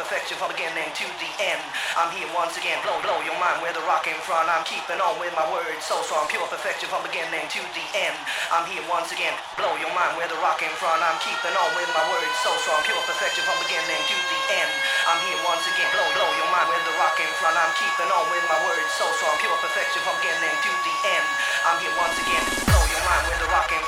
perfection from beginning to the end. I'm here once again, blow, blow your mind with the rock in front. I'm keeping on with my words, so strong, pure perfection from beginning to the end. I'm here once again, blow your mind with the rock in front. I'm keeping on with my words, so strong, pure perfection from beginning to the end. I'm here once again, blow, blow your mind with the rock in front. I'm keeping on with my words, so strong, pure perfection from beginning to the end. I'm here once again, blow mind with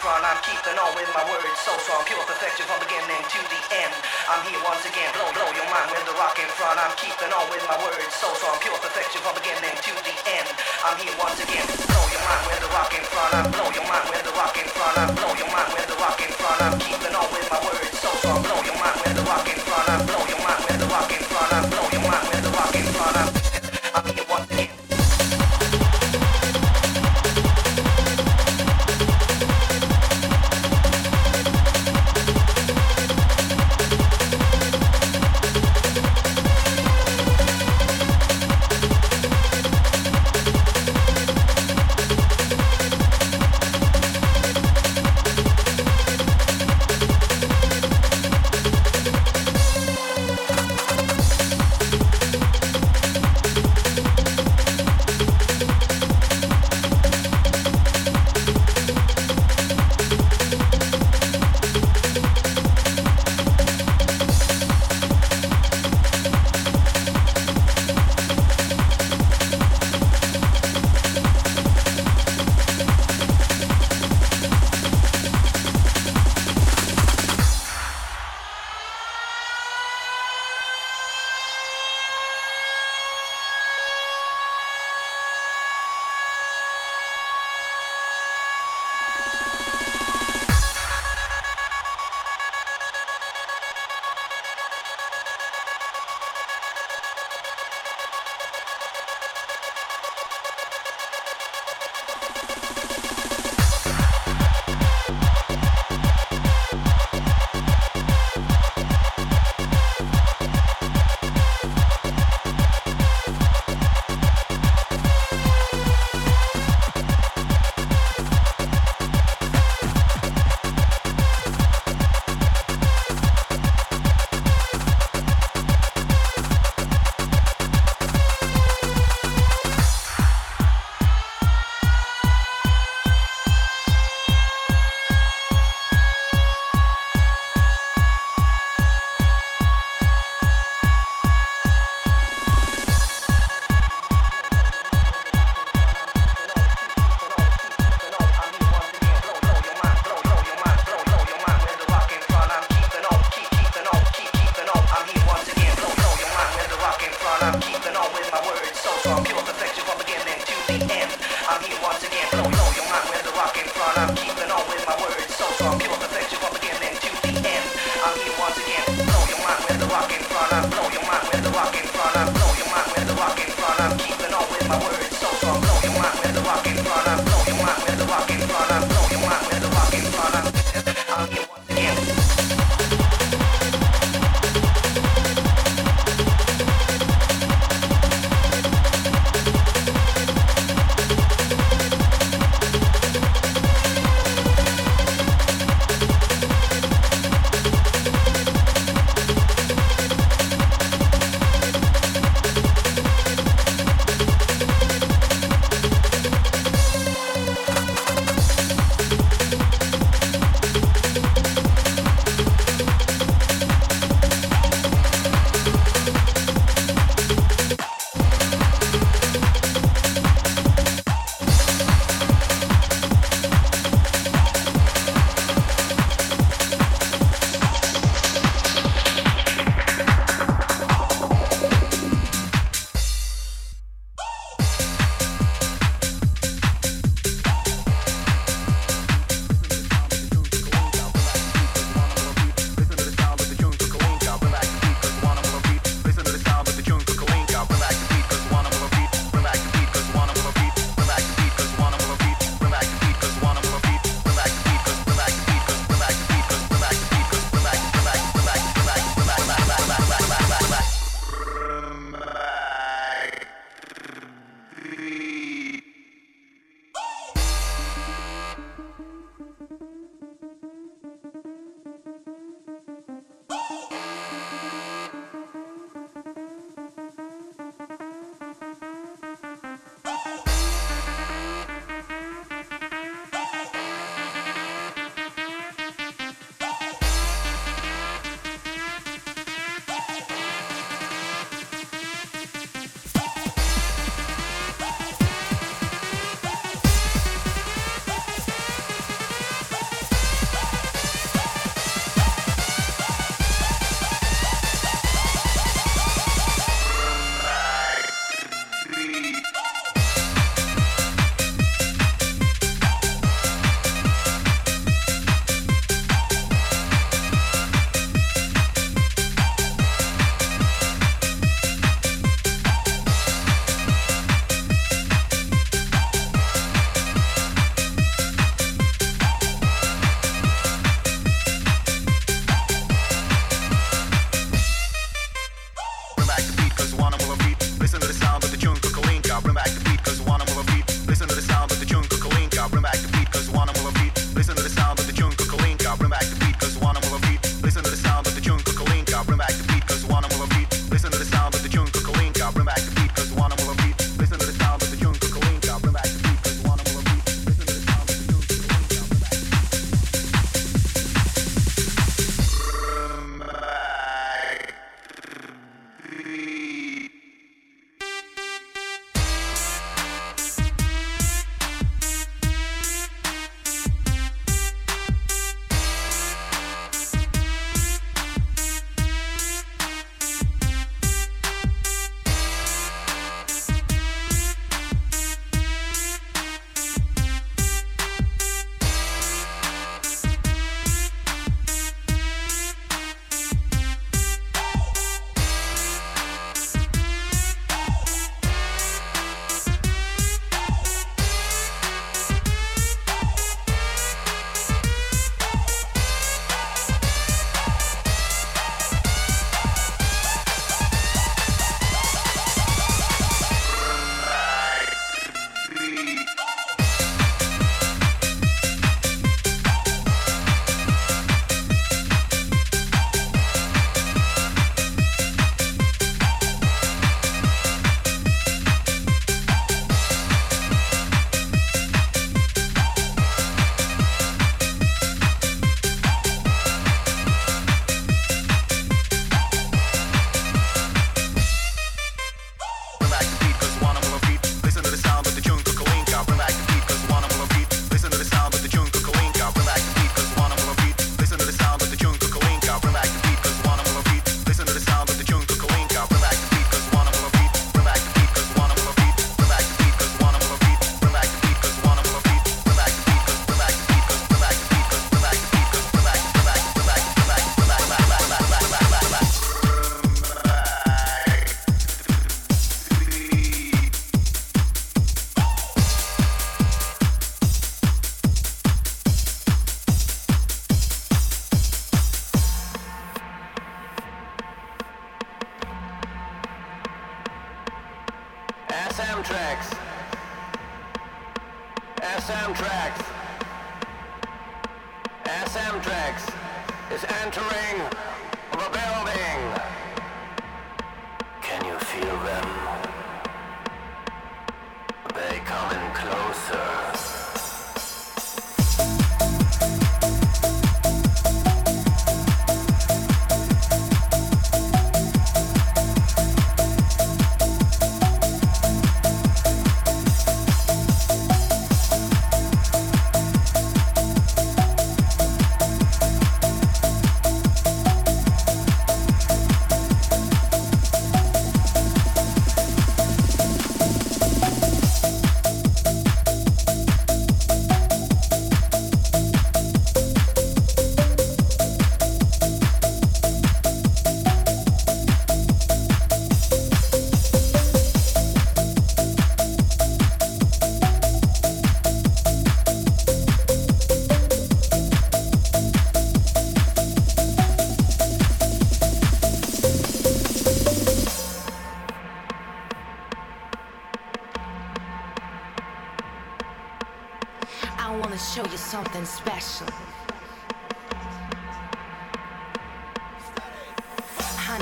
front. I'm keeping on with my words, so strong, pure perfection from beginning to the end. I'm here once again, blow, blow your mind with the rock in front. I'm keeping on with my words, so strong, pure perfection from beginning to the end. I'm here once again, blow your mind with the rock in front. I'm blow your mind with the rock in front. I'm blow your mind with the rock in front. I'm keeping on with my words, so strong, blow your mind with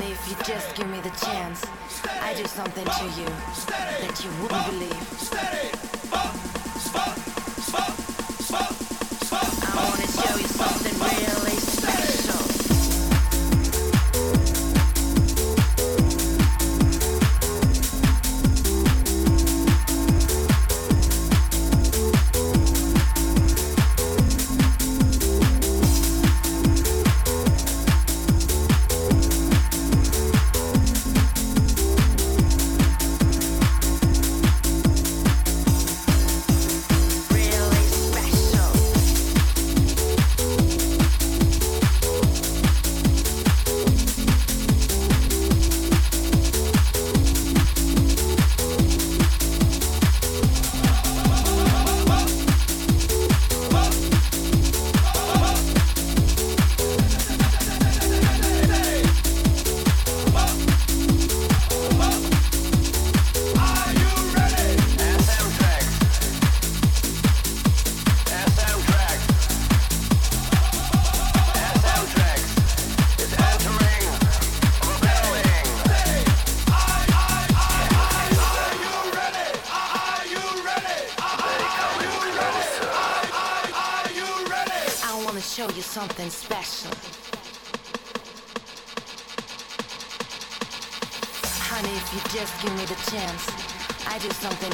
If you just give me the chance, I do something to you that you wouldn't believe.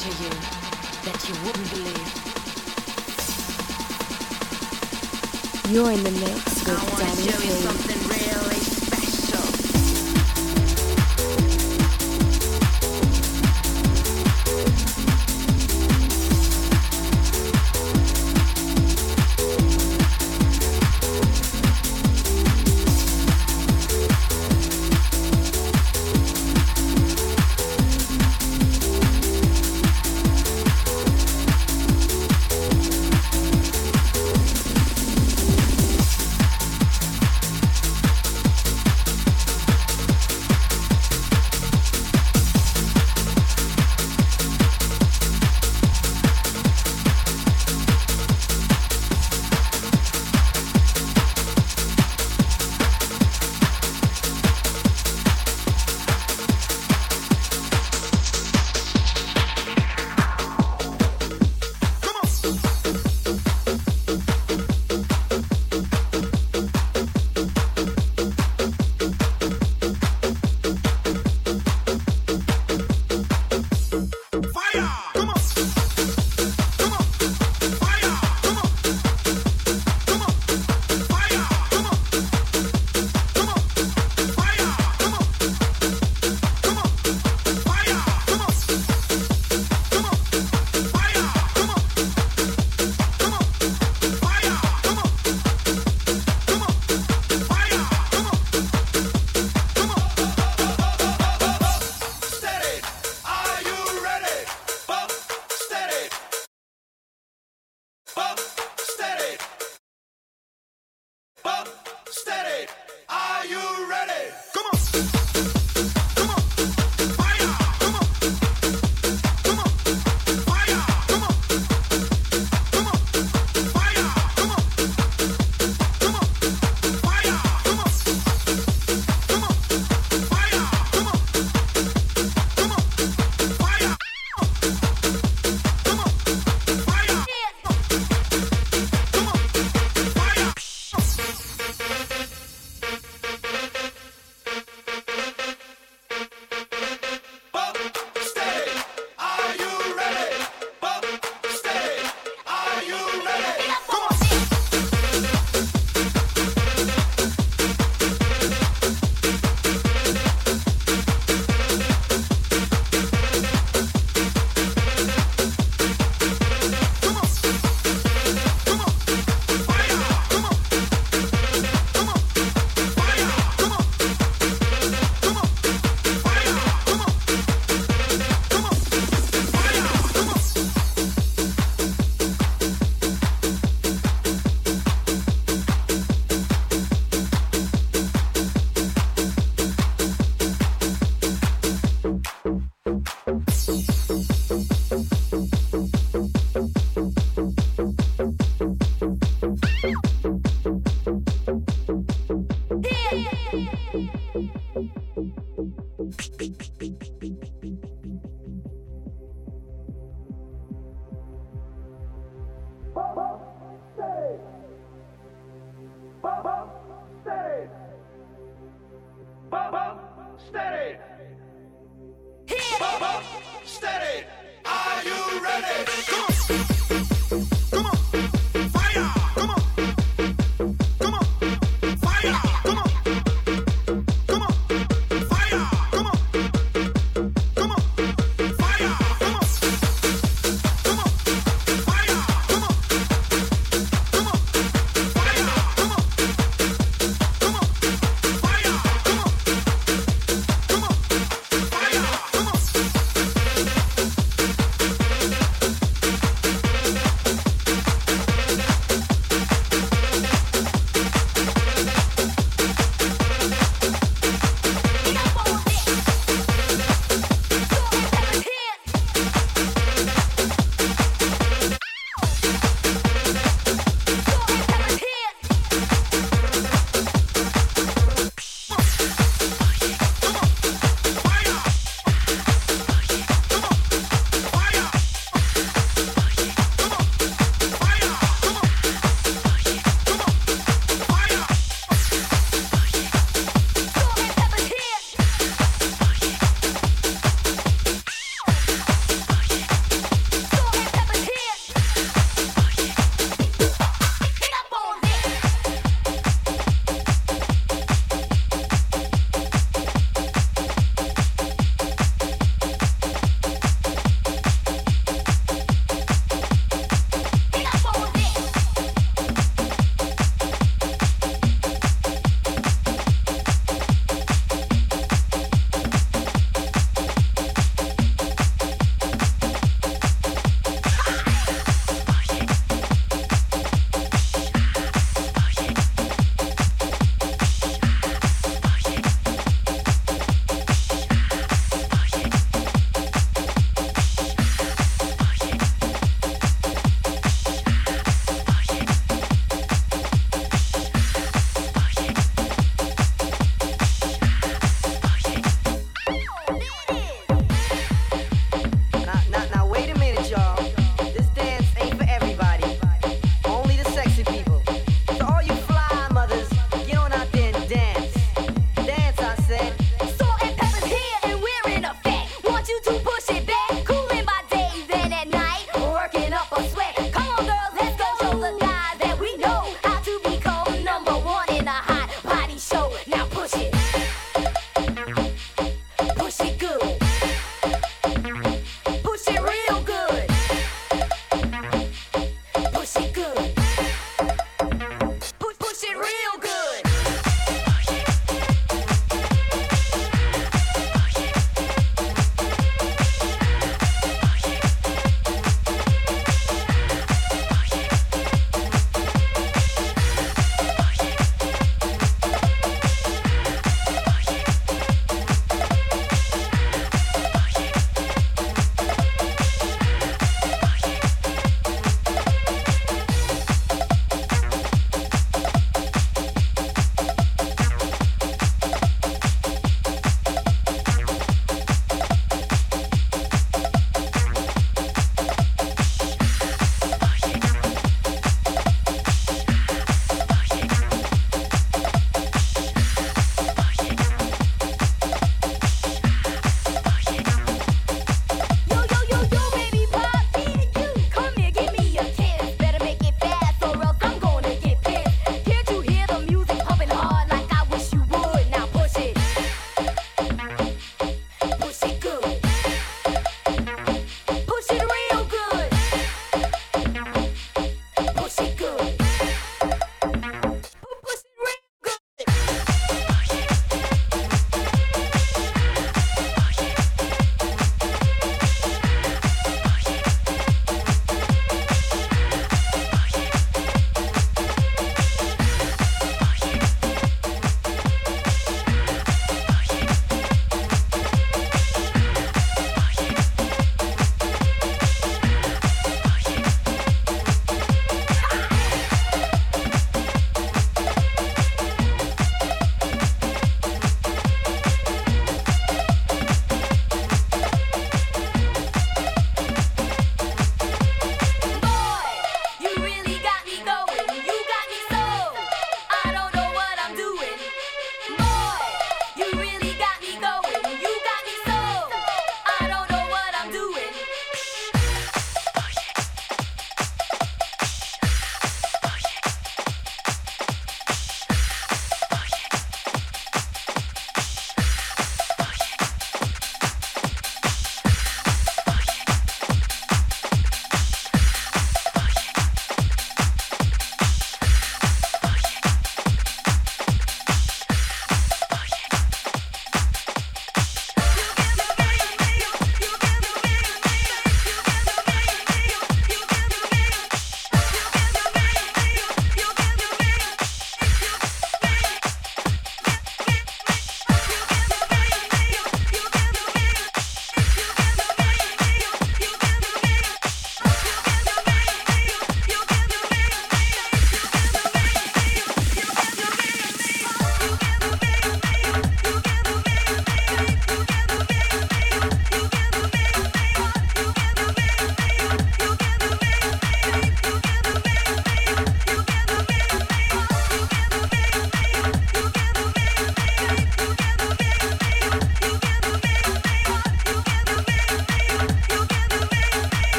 To you that you wouldn't believe. You're in the mix with Danny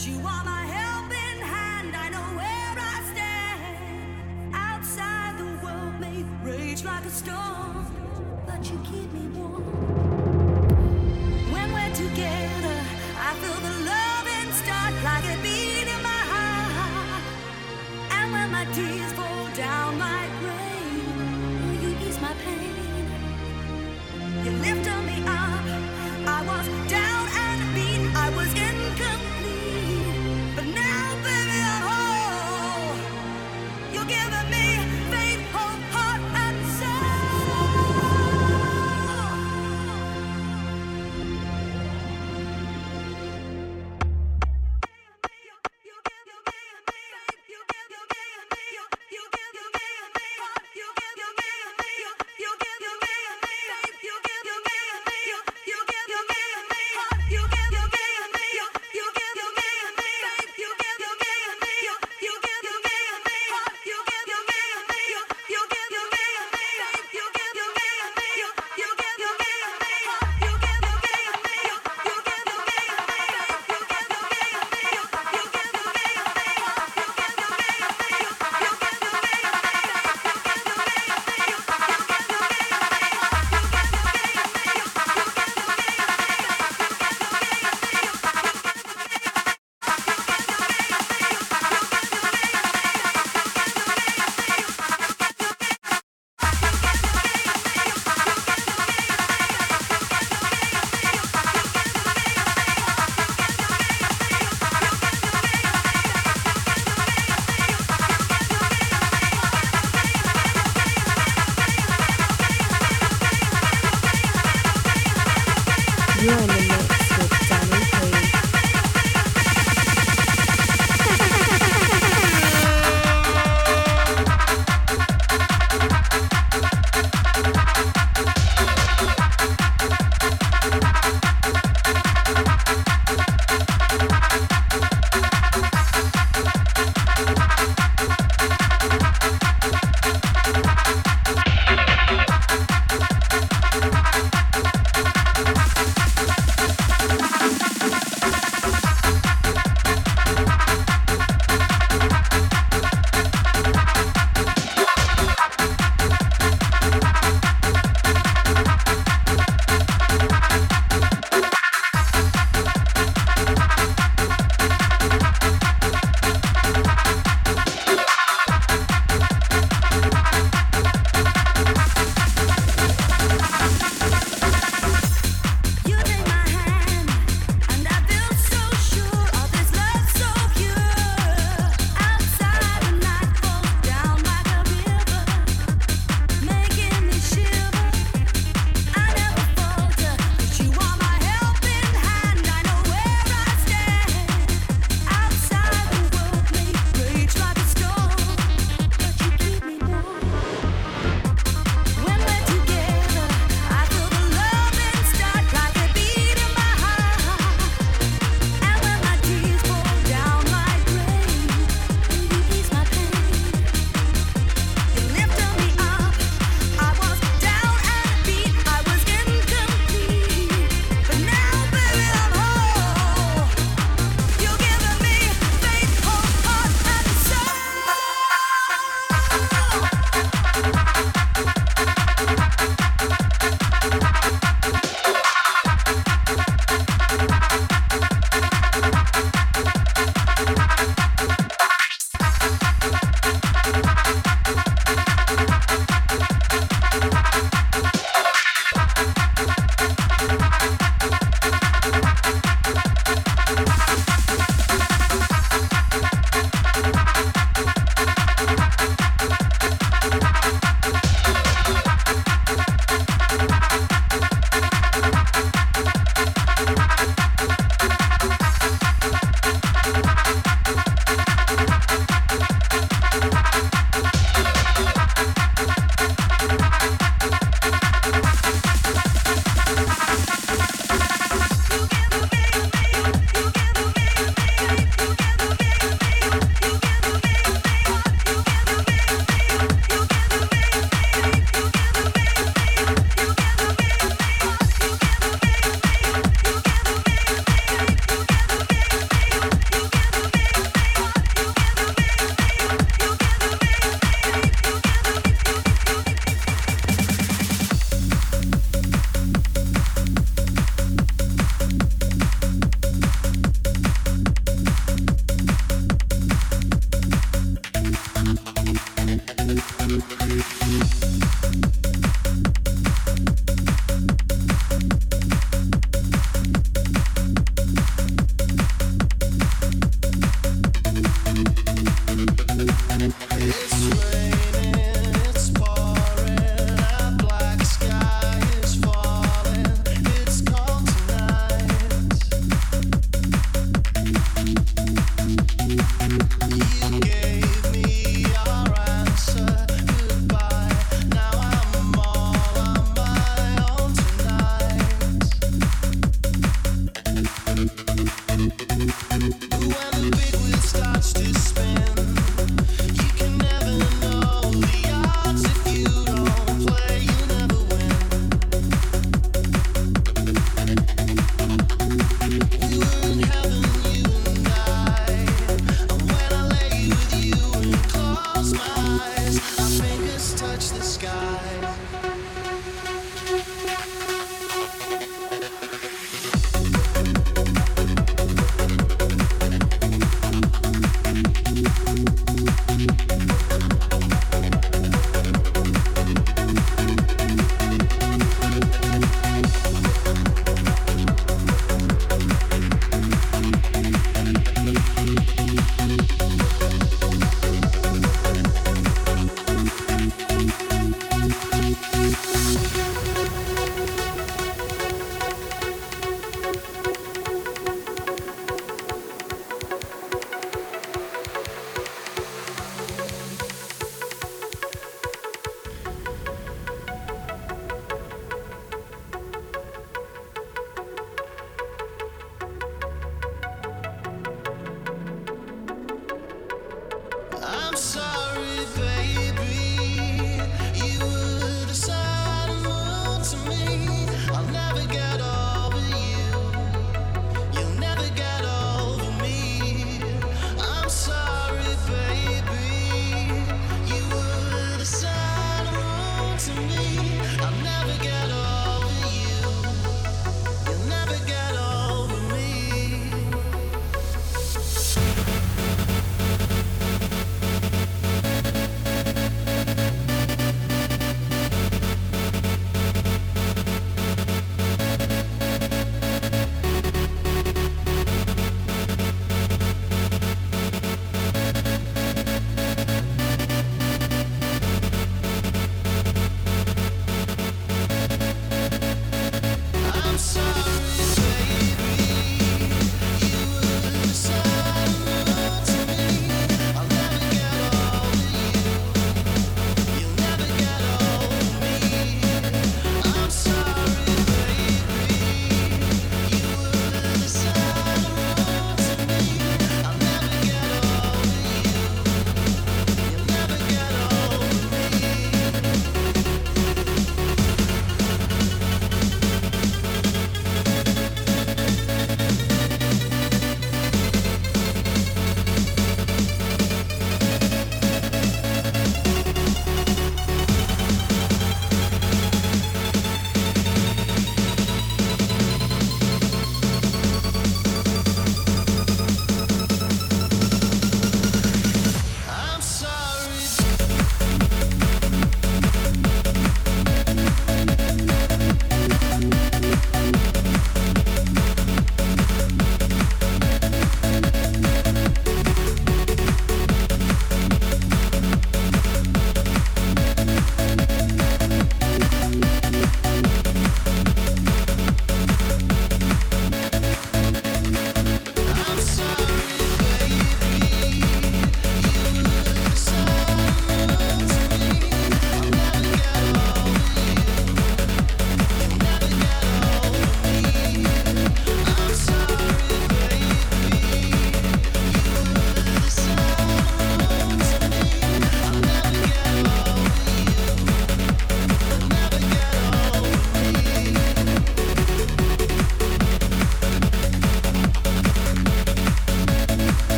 giving me faith, hope, heart, and soul.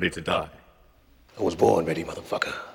ready to die. I was born ready, motherfucker.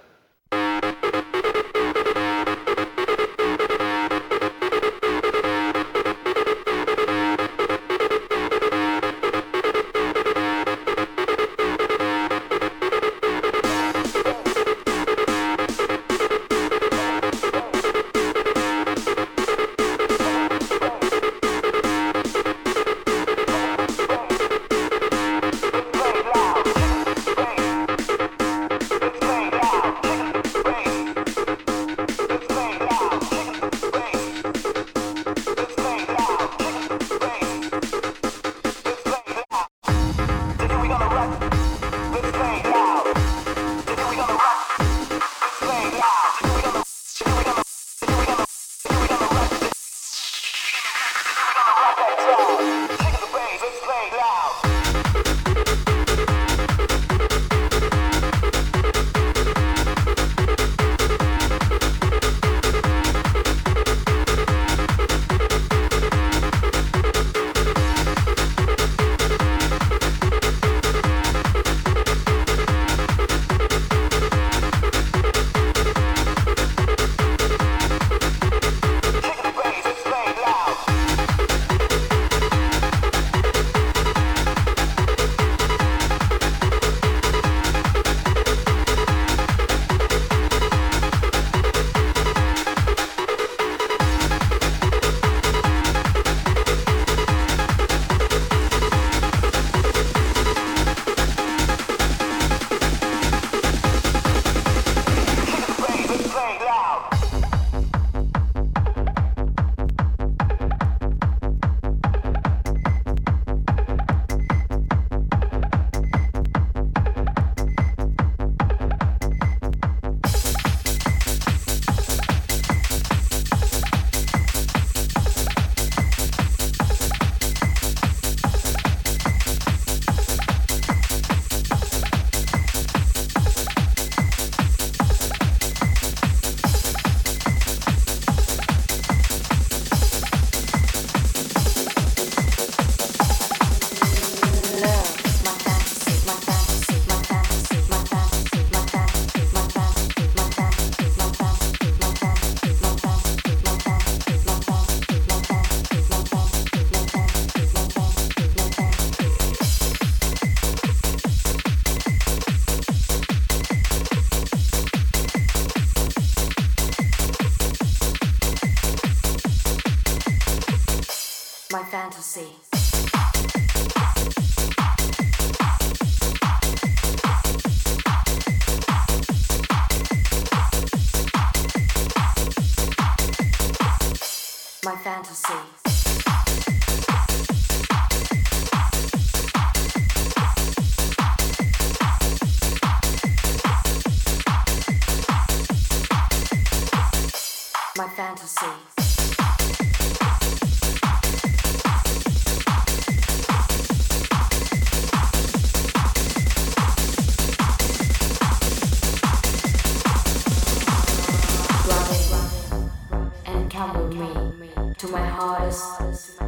come with me to my hardest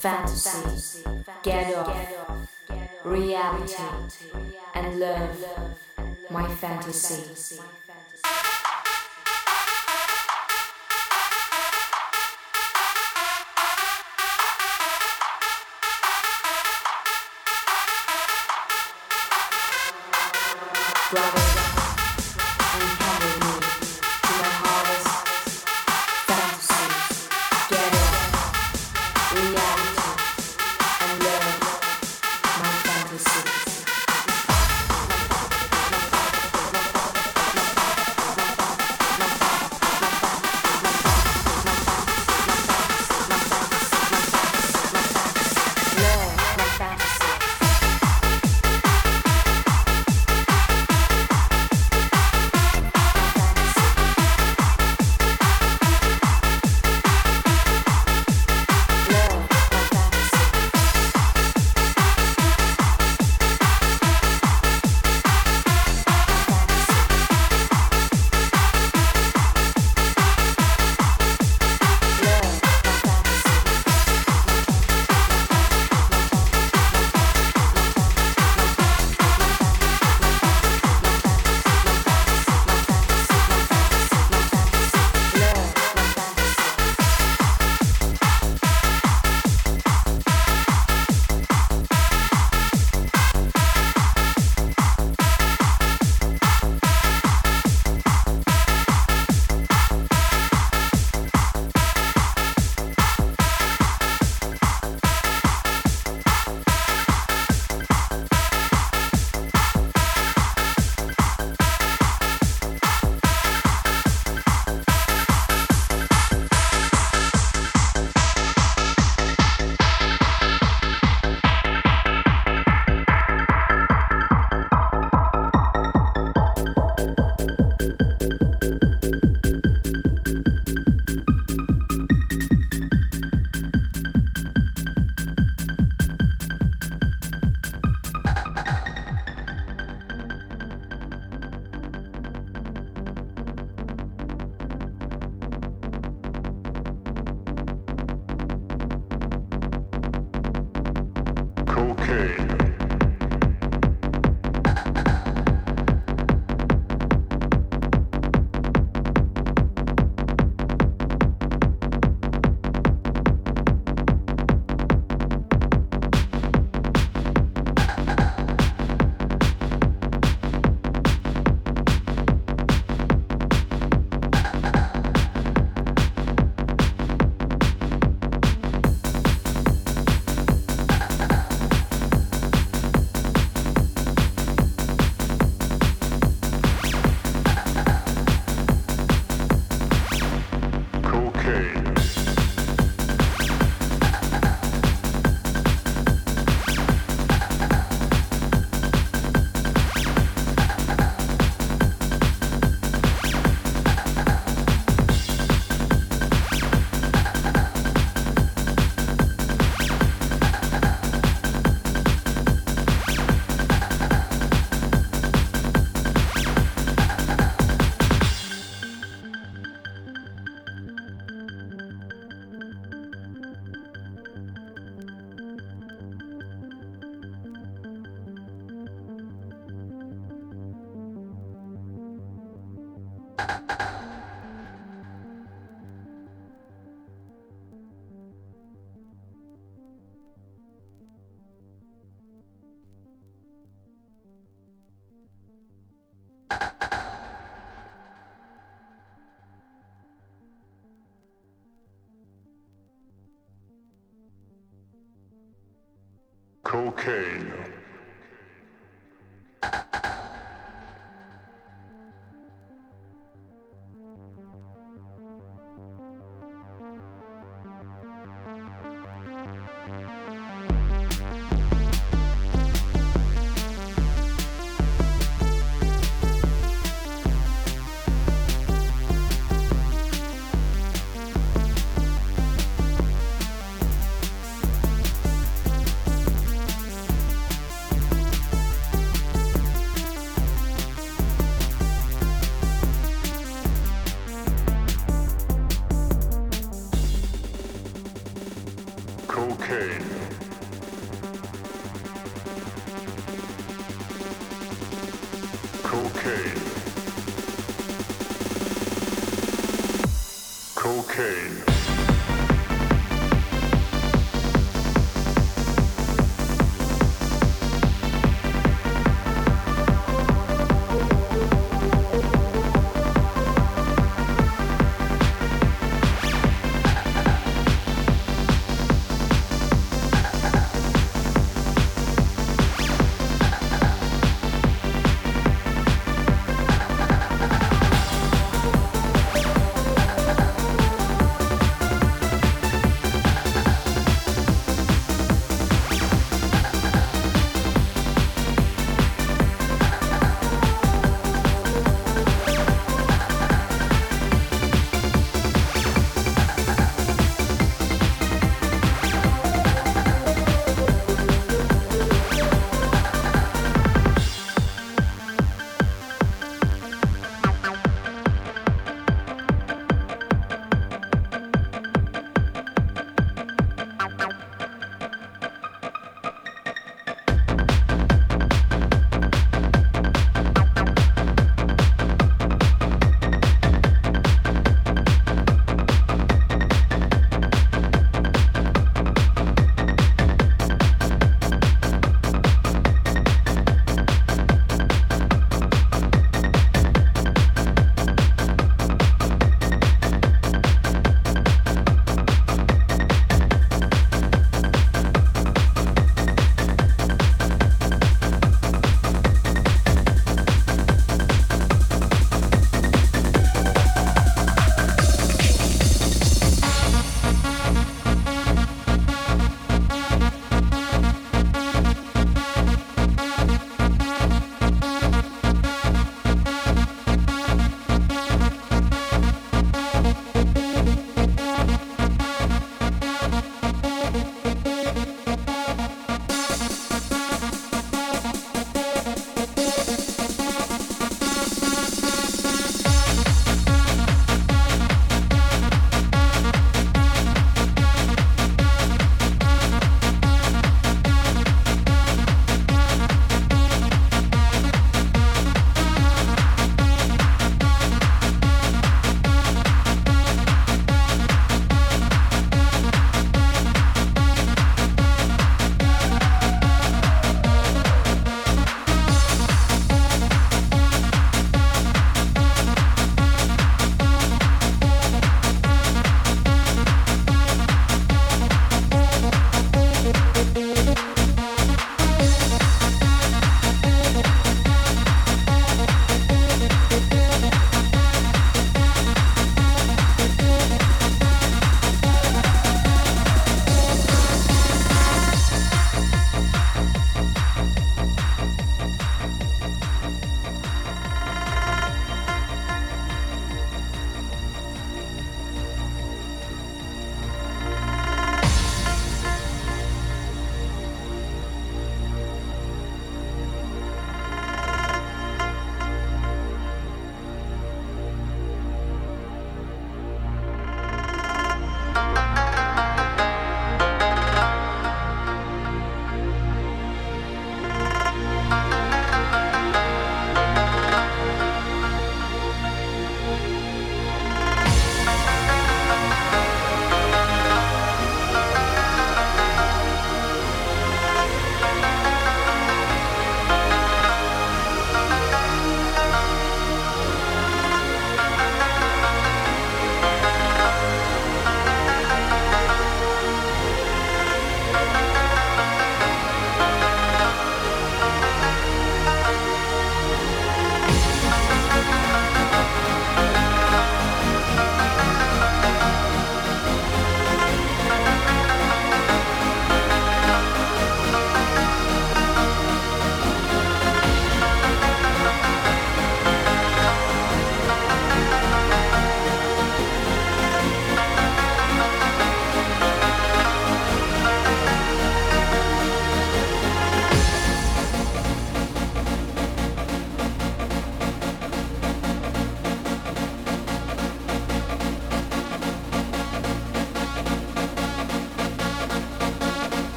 fantasy. Get off reality and love my fantasy. Bravo. Cocaine.